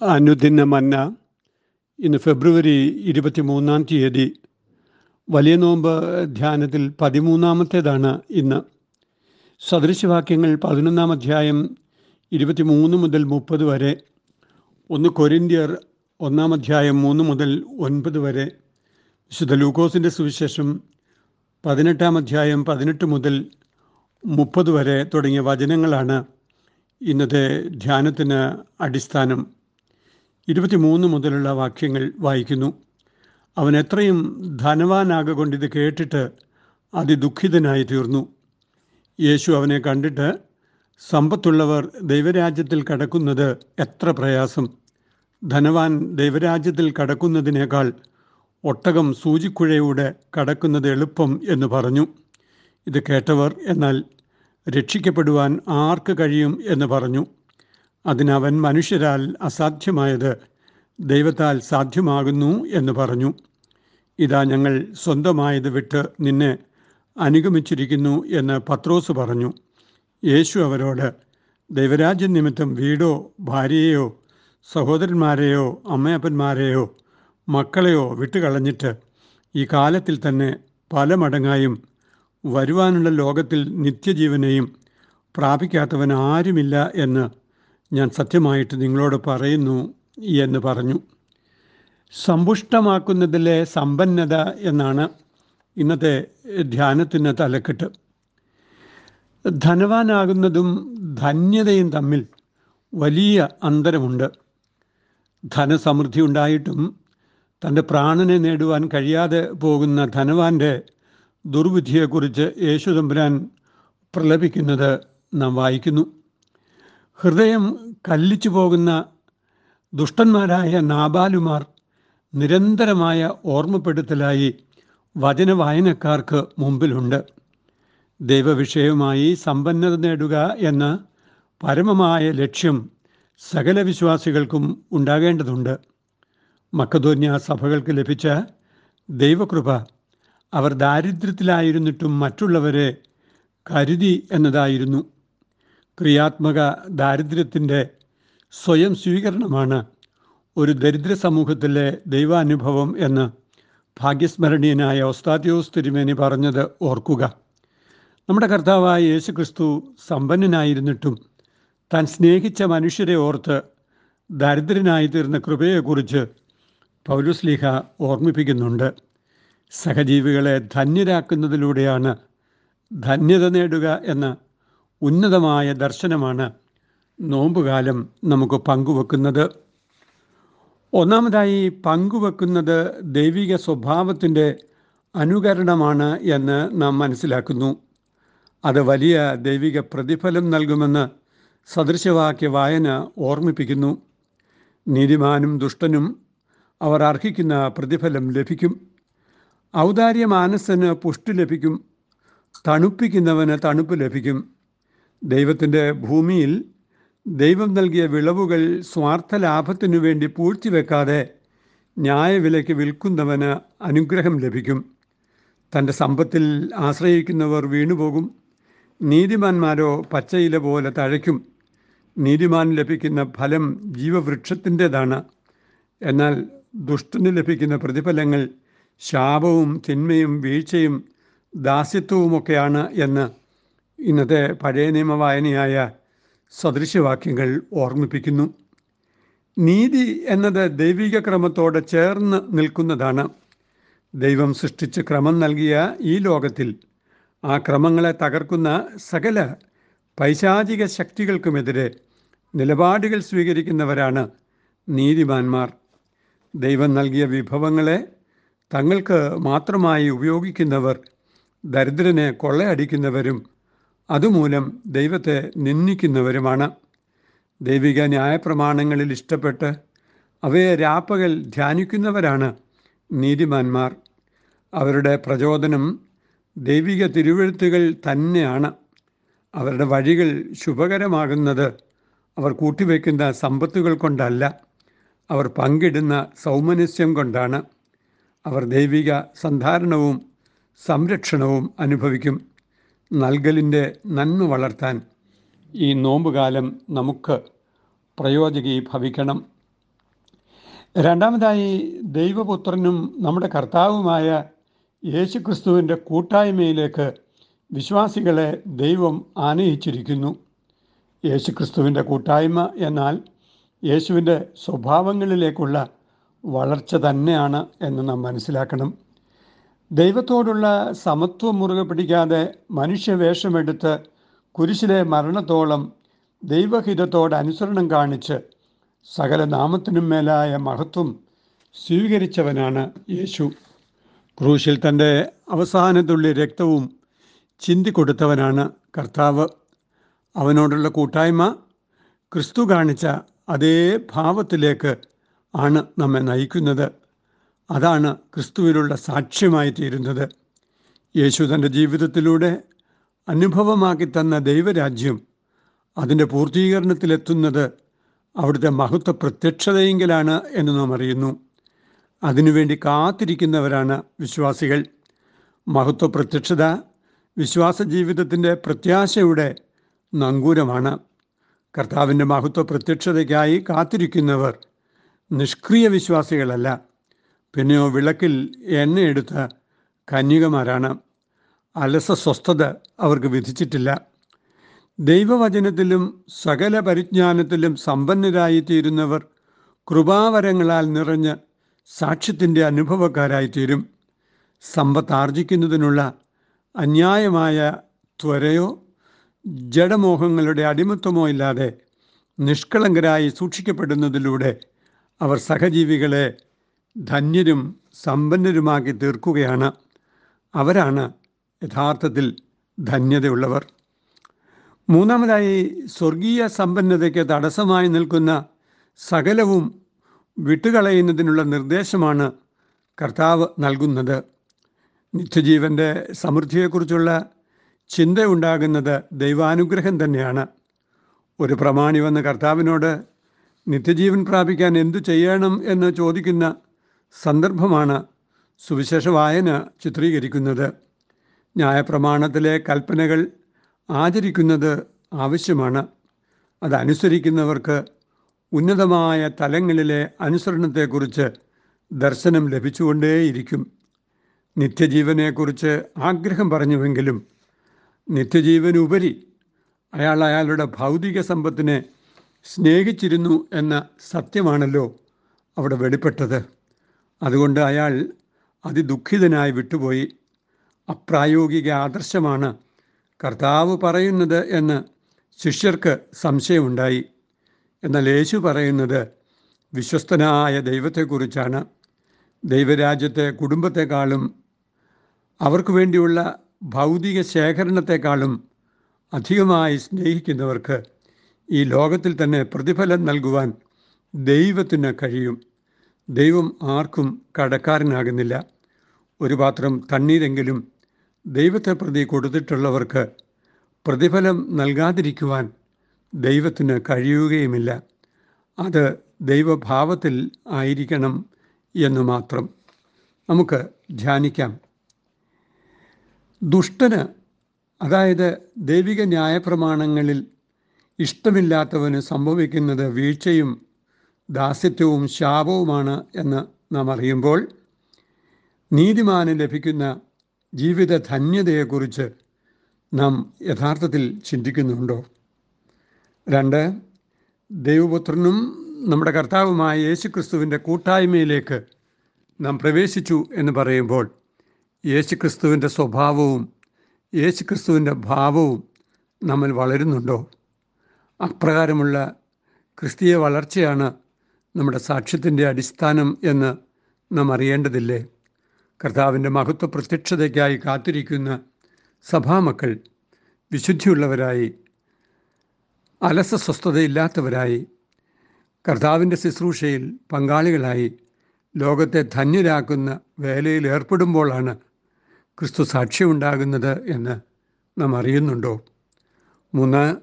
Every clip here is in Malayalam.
അനുദിന മന്ന ഇന്ന് ഫെബ്രുവരി ഇരുപത്തി മൂന്നാം തീയതി വലിയ നോമ്പ് ധ്യാനത്തിൽ പതിമൂന്നാമത്തേതാണ് ഇന്ന്. സദൃശവാക്യങ്ങൾ പതിനൊന്നാം അധ്യായം ഇരുപത്തി മൂന്ന് മുതൽ മുപ്പത് വരെ ഒന്ന് കൊരിന്ത്യർ ഒന്നാം അധ്യായം മൂന്ന് മുതൽ ഒൻപത് വരെ വിശുദ്ധ ലൂക്കോസിന്റെ സുവിശേഷം പതിനെട്ടാം അധ്യായം പതിനെട്ട് മുതൽ മുപ്പത് വരെ തുടങ്ങിയ വചനങ്ങളാണ് ഇന്നത്തെ ധ്യാനത്തിന് അടിസ്ഥാനം. ഇരുപത്തിമൂന്ന് മുതലുള്ള വാക്യങ്ങൾ വായിക്കുന്നു. അവൻ എത്രയും ധനവാനാകൊണ്ട് ഇത് കേട്ടിട്ട് അതിദുഃഖിതനായി തീർന്നു. യേശു അവനെ കണ്ടിട്ട് സമ്പത്തുള്ളവർ ദൈവരാജ്യത്തിൽ കടക്കുന്നത് എത്ര പ്രയാസം. ധനവാൻ ദൈവരാജ്യത്തിൽ കടക്കുന്നതിനേക്കാൾ ഒട്ടകം സൂചിക്കുഴയൂടെ കടക്കുന്നത് എളുപ്പം എന്ന് പറഞ്ഞു. ഇത് കേട്ടവർ എന്നാൽ രക്ഷിക്കപ്പെടുവാൻ ആർക്ക് കഴിയും എന്ന് പറഞ്ഞു. അതിനവൻ മനുഷ്യരാൽ അസാധ്യമായത് ദൈവത്താൽ സാധ്യമാകുന്നു എന്ന് പറഞ്ഞു. ഇതാ ഞങ്ങൾ സ്വന്തമായത് വിട്ട് നിന്നെ അനുഗമിച്ചിരിക്കുന്നു എന്ന് പത്രോസ് പറഞ്ഞു. യേശു അവരോട് ദൈവരാജ്യം നിമിത്തം വീടോ ഭാര്യയെയോ സഹോദരന്മാരെയോ അമ്മയപ്പന്മാരെയോ മക്കളെയോ വിട്ടുകളഞ്ഞിട്ട് ഈ കാലത്തിൽ തന്നെ പല മടങ്ങായും വരുവാനുള്ള ലോകത്തിൽ നിത്യജീവനെയും പ്രാപിക്കാത്തവൻ ആരുമില്ല എന്ന് ഞാൻ സത്യമായിട്ട് നിങ്ങളോട് പറയുന്നു എന്ന് പറഞ്ഞു. സമ്പുഷ്ടമാക്കുന്നതിലെ സമ്പന്നത എന്നാണ് ഇന്നത്തെ ധ്യാനത്തിന് തലക്കെട്ട്. ധനവാനാകുന്നതും ധന്യതയും തമ്മിൽ വലിയ അന്തരമുണ്ട്. ധനസമൃദ്ധി ഉണ്ടായിട്ടും തന്റെ പ്രാണനെ നേടുവാൻ കഴിയാതെ പോകുന്ന ധനവാന്റെ ദുർവിധിയെക്കുറിച്ച് യേശുതമ്പുരാൻ പ്രലപിക്കുന്നത് നാം വായിക്കുന്നു. ഹൃദയം കല്ലിച്ചു പോകുന്ന ദുഷ്ടന്മാരായ നാബാലുമാർ നിരന്തരമായ ഓർമ്മപ്പെടുത്തലായി വചന വായനക്കാർക്ക് മുമ്പിലുണ്ട്. ദൈവവിഷയവുമായി സമ്പന്നത നേടുക എന്ന പരമമായ ലക്ഷ്യം സകല വിശ്വാസികൾക്കും ഉണ്ടാകേണ്ടതുണ്ട്. മക്കതോന്യ സഭകൾക്ക് ലഭിച്ച ദൈവകൃപ അവർ ദാരിദ്ര്യത്തിലായിരുന്നിട്ടും മറ്റുള്ളവരെ കരുതി എന്നതായിരുന്നു. ക്രിയാത്മക ദാരിദ്ര്യത്തിന്റെ സ്വയം സ്വീകരണമാണ് ഒരു ദരിദ്ര സമൂഹത്തിലെ ദൈവാനുഭവം എന്ന് ഭാഗ്യസ്മരണീയനായ ഒസ്താദ്യോസ് തിരുമേനി പറഞ്ഞത് ഓർക്കുക. നമ്മുടെ കർത്താവായ യേശു ക്രിസ്തു സമ്പന്നനായിരുന്നിട്ടും താൻ സ്നേഹിച്ച മനുഷ്യരെ ഓർത്ത് ദരിദ്രനായി തീർന്ന കൃപയെക്കുറിച്ച് പൗലുസ്ലിഹ ഓർമ്മിപ്പിക്കുന്നുണ്ട്. സഹജീവികളെ ധന്യരാക്കുന്നതിലൂടെയാണ് ധന്യത നേടുക എന്ന ഉന്നതമായ ദർശനമാണ് നോമ്പുകാലം നമുക്ക് പങ്കുവെക്കുന്നത്. ഒന്നാമതായി പങ്കുവെക്കുന്നത് ദൈവിക സ്വഭാവത്തിന്റെ അനുകരണമാണ് എന്ന് നാം മനസ്സിലാക്കുന്നു. അത് വലിയ ദൈവിക പ്രതിഫലം നൽകുമെന്ന് സദൃശവാക്യ വായന ഓർമ്മിപ്പിക്കുന്നു. നീതിമാനും ദുഷ്ടനും അവർ അർഹിക്കുന്ന പ്രതിഫലം ലഭിക്കും. ഔദാര്യ മാനസന് പുഷ്ടി ലഭിക്കും. തണുപ്പിക്കുന്നവന് തണുപ്പ് ലഭിക്കും. ദൈവത്തിന്റെ ഭൂമിയിൽ ദൈവം നൽകിയ വിളവുകൾ സ്വാർത്ഥ ലാഭത്തിനു വേണ്ടി പൂഴ്ത്തിവെക്കാതെ ന്യായവിലയ്ക്ക് വിൽക്കുന്നവന് അനുഗ്രഹം ലഭിക്കും. തന്റെ സമ്പത്തിൽ ആശ്രയിക്കുന്നവർ വീണുപോകും. നീതിമാന്മാരോ പച്ചയില പോലെ തഴയ്ക്കും. നീതിമാൻ ലഭിക്കുന്ന ഫലം ജീവവൃക്ഷത്തിന്റെതാണ്. എന്നാൽ ദുഷ്ടന് ലഭിക്കുന്ന പ്രതിഫലങ്ങൾ ശാപവും തിന്മയും വീഴ്ചയും ദാസ്യത്വവുമൊക്കെയാണ് എന്ന് ഇന്നത്തെ പഴയ നിയമവായനയായ സദൃശവാക്യങ്ങൾ ഓർമ്മിപ്പിക്കുന്നു. നീതി എന്നത് ദൈവിക ക്രമത്തോടെ ചേർന്ന് നിൽക്കുന്നതാണ്. ദൈവം സൃഷ്ടിച്ച് ക്രമം നൽകിയ ഈ ലോകത്തിൽ ആ ക്രമങ്ങളെ തകർക്കുന്ന സകല പൈശാചിക ശക്തികൾക്കുമെതിരെ നിലപാടുകൾ സ്വീകരിക്കുന്നവരാണ് നീതിമാന്മാർ. ദൈവം നൽകിയ വിഭവങ്ങളെ തങ്ങൾക്ക് മാത്രമായി ഉപയോഗിക്കുന്നവർ ദരിദ്രനെ കൊള്ളയടിക്കുന്നവരും അതുമൂലം ദൈവത്തെ നിന്ദിക്കുന്നവരുമാണ്. ദൈവിക ന്യായപ്രമാണങ്ങളിൽ ഇഷ്ടപ്പെട്ട് അവയെ രാപ്പകൽ ധ്യാനിക്കുന്നവരാണ് നീതിമാന്മാർ. അവരുടെ പ്രചോദനം ദൈവിക തിരുവഴുത്തുകൾ തന്നെയാണ്. അവരുടെ വഴികൾ ശുഭകരമാകുന്നത് അവർ കൂട്ടിവെക്കുന്ന സമ്പത്തുകൾ കൊണ്ടല്ല. അവർ പങ്കിടുന്ന സൗമനസ്യം കൊണ്ടാണ്. അവർ ദൈവിക സന്ധാരണവും സംരക്ഷണവും അനുഭവിക്കും. നൽകലിന്റെ നന്മ വളർത്താൻ ഈ നോമ്പുകാലം നമുക്ക് പ്രയോജകീഭവിക്കണം. രണ്ടാമതായി ദൈവപുത്രനും നമ്മുടെ കർത്താവുമായ യേശുക്രിസ്തുവിന്റെ കൂട്ടായ്മയിലേക്ക് വിശ്വാസികളെ ദൈവം ആനയിച്ചിരിക്കുന്നു. യേശുക്രിസ്തുവിന്റെ കൂട്ടായ്മ എന്നാൽ യേശുവിന്റെ സ്വഭാവങ്ങളിലേക്കുള്ള വളർച്ച തന്നെയാണ് എന്ന് നാം മനസ്സിലാക്കണം. ദൈവത്തോടുള്ള സമത്വം മുറുകെ പിടിക്കാതെ മനുഷ്യവേഷമെടുത്ത് കുരിശിലെ മരണത്തോളം ദൈവഹിതത്തോട് അനുസരണം കാണിച്ച് സകല നാമത്തിനും മേലായ മഹത്വം സ്വീകരിച്ചവനാണ് യേശു. ക്രൂശിൽ തന്റെ അവസാനത്തുള്ളി രക്തവും ചിന്തിക്കൊടുത്തവനാണ് കർത്താവ്. അവനോടുള്ള കൂട്ടായ്മ ക്രിസ്തു കാണിച്ച അതേ ഭാവത്തിലേക്ക് ആണ് നമ്മെ നയിക്കുന്നത്. അതാണ് ക്രിസ്തുവിലുള്ള സാക്ഷ്യമായി തീരുന്നത്. യേശു തന്റെ ജീവിതത്തിലൂടെ അനുഭവമാക്കി തന്ന ദൈവരാജ്യം അതിന്റെ പൂർത്തീകരണത്തിലെത്തുന്നത് അവിടുത്തെ മഹത്വ പ്രത്യക്ഷതയെങ്കിലാണ് എന്ന് നാം അറിയുന്നു. അതിനുവേണ്ടി കാത്തിരിക്കുന്നവരാണ് വിശ്വാസികൾ. മഹത്വ പ്രത്യക്ഷത വിശ്വാസ ജീവിതത്തിന്റെ പ്രത്യാശയുടെ നങ്കൂരമാണ്. കർത്താവിന്റെ മഹത്വ പ്രത്യക്ഷതയ്ക്കായി കാത്തിരിക്കുന്നവർ നിഷ്ക്രിയ വിശ്വാസികളല്ല. പിന്നെയോ വിളക്കിൽ എണ്ണയെടുത്ത കന്യകമാരാണ്. അലസ സ്വസ്ഥത അവർക്ക് വിധിച്ചിട്ടില്ല. ദൈവവചനത്തിലും സകല പരിജ്ഞാനത്തിലും സമ്പന്നരായിത്തീരുന്നവർ കൃപാവരങ്ങളാൽ നിറഞ്ഞ് സാക്ഷ്യത്തിന്റെ അനുഭവക്കാരായിത്തീരും. സമ്പത്ത് ആർജിക്കുന്നതിനുള്ള അന്യായമായ ത്വരയോ ജഡമോഹങ്ങളുടെ അടിമത്വമോ ഇല്ലാതെ നിഷ്കളങ്കരായി സൂക്ഷിക്കപ്പെടുന്നതിലൂടെ അവർ സഹജീവികളെ ധന്യരും സമ്പന്നരുമാക്കി തീർക്കുകയാണ്. അവരാണ് യഥാർത്ഥത്തിൽ ധന്യതയുള്ളവർ. മൂന്നാമതായി സ്വർഗീയ സമ്പന്നതയ്ക്ക് തടസ്സമായി നിൽക്കുന്ന സകലവും വിട്ടുകളയുന്നതിനുള്ള നിർദ്ദേശമാണ് കർത്താവ് നൽകുന്നത്. നിത്യജീവന്റെ സമൃദ്ധിയെക്കുറിച്ചുള്ള ചിന്തയുണ്ടാകുന്നത് ദൈവാനുഗ്രഹം തന്നെയാണ്. ഒരു പ്രമാണി വന്ന് കർത്താവിനോട് നിത്യജീവൻ പ്രാപിക്കാൻ എന്തു ചെയ്യണം എന്ന് ചോദിക്കുന്ന സന്ദർഭമാണ് സുവിശേഷ വായന ചിത്രീകരിക്കുന്നത്. ന്യായപ്രമാണത്തിലെ കൽപ്പനകൾ ആചരിക്കുന്നത് ആവശ്യമാണ്. അതനുസരിക്കുന്നവർക്ക് ഉന്നതമായ തലങ്ങളിലെ അനുസരണത്തെക്കുറിച്ച് ദർശനം ലഭിച്ചുകൊണ്ടേയിരിക്കും. നിത്യജീവനെക്കുറിച്ച് ആഗ്രഹം പറഞ്ഞുവെങ്കിലും നിത്യജീവനുപരി അയാൾ അയാളുടെ ഭൗതിക സമ്പത്തിനെ സ്നേഹിച്ചിരുന്നു എന്ന സത്യമാണല്ലോ അവിടെ വെളിപ്പെട്ടത്. അതുകൊണ്ട് അയാൾ അതിദുഃഖിതനായി വിട്ടുപോയി. അപ്രായോഗിക ആദർശമാണ് കർത്താവ് പറയുന്നത് എന്ന് ശിഷ്യർക്ക് സംശയമുണ്ടായി. എന്നാൽ യേശു പറയുന്നത് വിശ്വസ്തനായ ദൈവത്തെക്കുറിച്ചാണ്. ദൈവരാജ്യത്തെ കുടുംബത്തെക്കാളും അവർക്ക് വേണ്ടിയുള്ള ഭൗതിക ശേഖരണത്തെക്കാളും അധികമായി സ്നേഹിക്കുന്നവർക്ക് ഈ ലോകത്തിൽ തന്നെ പ്രതിഫലം നൽകുവാൻ ദൈവത്തിന് കഴിയും. ദൈവം ആർക്കും കടക്കാരനാകുന്നില്ല. ഒരു പാത്രം തണ്ണീരെങ്കിലും ദൈവത്തെ പ്രതി കൊടുത്തിട്ടുള്ളവർക്ക് പ്രതിഫലം നൽകാതിരിക്കുവാൻ ദൈവത്തിന് കഴിയുകയുമില്ല. അത് ദൈവഭാവത്തിൽ ആയിരിക്കണം എന്നു മാത്രം. നമുക്ക് ധ്യാനിക്കാം. ദുഷ്ടന് അതായത് ദൈവിക ന്യായപ്രമാണങ്ങളിൽ ഇഷ്ടമില്ലാത്തവന് സംഭവിക്കുന്നത് വീഴ്ചയും ദാസ്യത്വവും ശാപവുമാണ് എന്ന് നാം അറിയുമ്പോൾ നീതിമാന് ലഭിക്കുന്ന ജീവിത ധന്യതയെക്കുറിച്ച് നാം യഥാർത്ഥത്തിൽ ചിന്തിക്കുന്നുണ്ടോ? രണ്ട് ദൈവപുത്രനും നമ്മുടെ കർത്താവുമായ യേശുക്രിസ്തുവിന്റെ കൂട്ടായ്മയിലേക്ക് നാം പ്രവേശിച്ചു എന്ന് പറയുമ്പോൾ യേശുക്രിസ്തുവിന്റെ സ്വഭാവവും യേശുക്രിസ്തുവിന്റെ ഭാവവും നമ്മൾ വളരുന്നുണ്ടോ? അപ്രകാരമുള്ള ക്രിസ്തീയ വളർച്ചയാണ് നമ്മുടെ സാക്ഷ്യത്തിന്റെ അടിസ്ഥാനം എന്ന് നാം അറിയേണ്ടതില്ലേ? കർത്താവിന്റെ മഹത്വ പ്രത്യക്ഷതയ്ക്കായി കാത്തിരിക്കുന്ന സഭാമക്കൾ വിശുദ്ധിയുള്ളവരായി അലസ സ്വസ്ഥതയില്ലാത്തവരായി കർത്താവിന്റെ ശുശ്രൂഷയിൽ പങ്കാളികളായി ലോകത്തെ ധന്യരാക്കുന്ന വേലയിൽ ഏർപ്പെടുമ്പോഴാണ് ക്രിസ്തു സാക്ഷ്യമുണ്ടാകുന്നത് എന്ന് നാം അറിയുന്നുണ്ടോ? മൂന്ന്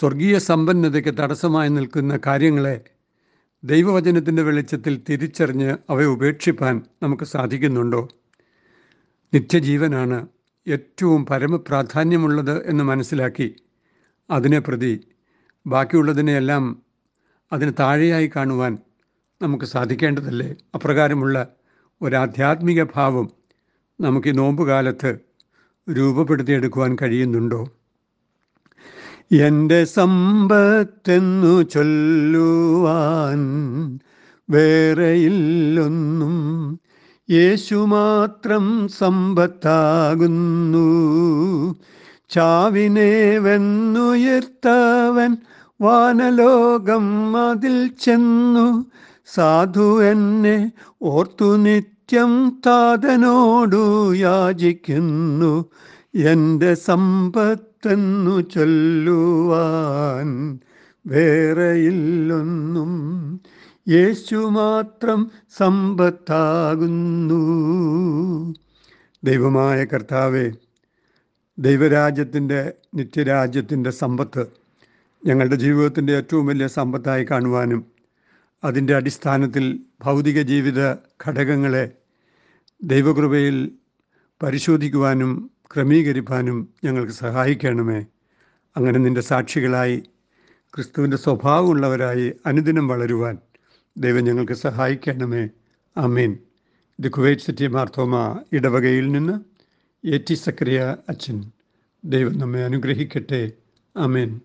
സ്വർഗീയ സമ്പന്നതയ്ക്ക് തടസ്സമായി നിൽക്കുന്ന കാര്യങ്ങളെ ദൈവവചനത്തിന്റെ വെളിച്ചത്തിൽ തിരിച്ചറിഞ്ഞ് അവയെ ഉപേക്ഷിപ്പാൻ നമുക്ക് സാധിക്കുന്നുണ്ടോ? നിത്യജീവനാണ് ഏറ്റവും പരമപ്രാധാന്യമുള്ളത് എന്ന് മനസ്സിലാക്കി അതിനെ പ്രതി ബാക്കിയുള്ളതിനെയെല്ലാം അതിന് താഴെയായി കാണുവാൻ നമുക്ക് സാധിക്കേണ്ടതല്ലേ? അപ്രകാരമുള്ള ഒരാധ്യാത്മിക ഭാവം നമുക്ക് ഈ നോമ്പുകാലത്ത് രൂപപ്പെടുത്തിയെടുക്കുവാൻ കഴിയുന്നുണ്ടോ? എന്റെ സമ്പത്തെന്നു ചൊല്ലുവാൻ വേറെയില്ലൊന്നും യേശു മാത്രം സമ്പത്താകുന്നു. ചാവിനെ വെന്നുയർത്തവൻ വാനലോകം അതിൽ ചെന്നു. സാധു എന്നെ ഓർത്തു നിത്യം താതനോടു യാചിക്കുന്നു. എന്റെ സമ്പത്തെന്നു ചൊല്ലുവാൻ വേറെയില്ലൊന്നും യേശു മാത്രം സമ്പത്താകുന്നു. ദൈവമായ കർത്താവെ ദൈവരാജ്യത്തിന്റെ നിത്യരാജ്യത്തിന്റെ സമ്പത്ത് ഞങ്ങളുടെ ജീവിതത്തിന്റെ ഏറ്റവും വലിയ സമ്പത്തായി കാണുവാനും അതിന്റെ അടിസ്ഥാനത്തിൽ ഭൗതിക ജീവിത ഘടകങ്ങളെ ദൈവകൃപയിൽ പരിശോധിക്കുവാനും ക്രമീകരിക്കാനും ഞങ്ങൾക്ക് സഹായിക്കണമേ. അങ്ങനെ നിന്റെ സാക്ഷികളായി ക്രിസ്തുവിന്റെ സ്വഭാവമുള്ളവരായി അനുദിനം വളരുവാൻ ദൈവം ഞങ്ങൾക്ക് സഹായിക്കണമേ. അമീൻ ഇത് കുവൈറ്റ് സിറ്റി മാർത്തോമ ഇടവകയിൽ നിന്ന് എ ടി സക്രിയ അച്ഛൻ. ദൈവം നമ്മെ അനുഗ്രഹിക്കട്ടെ. അമീൻ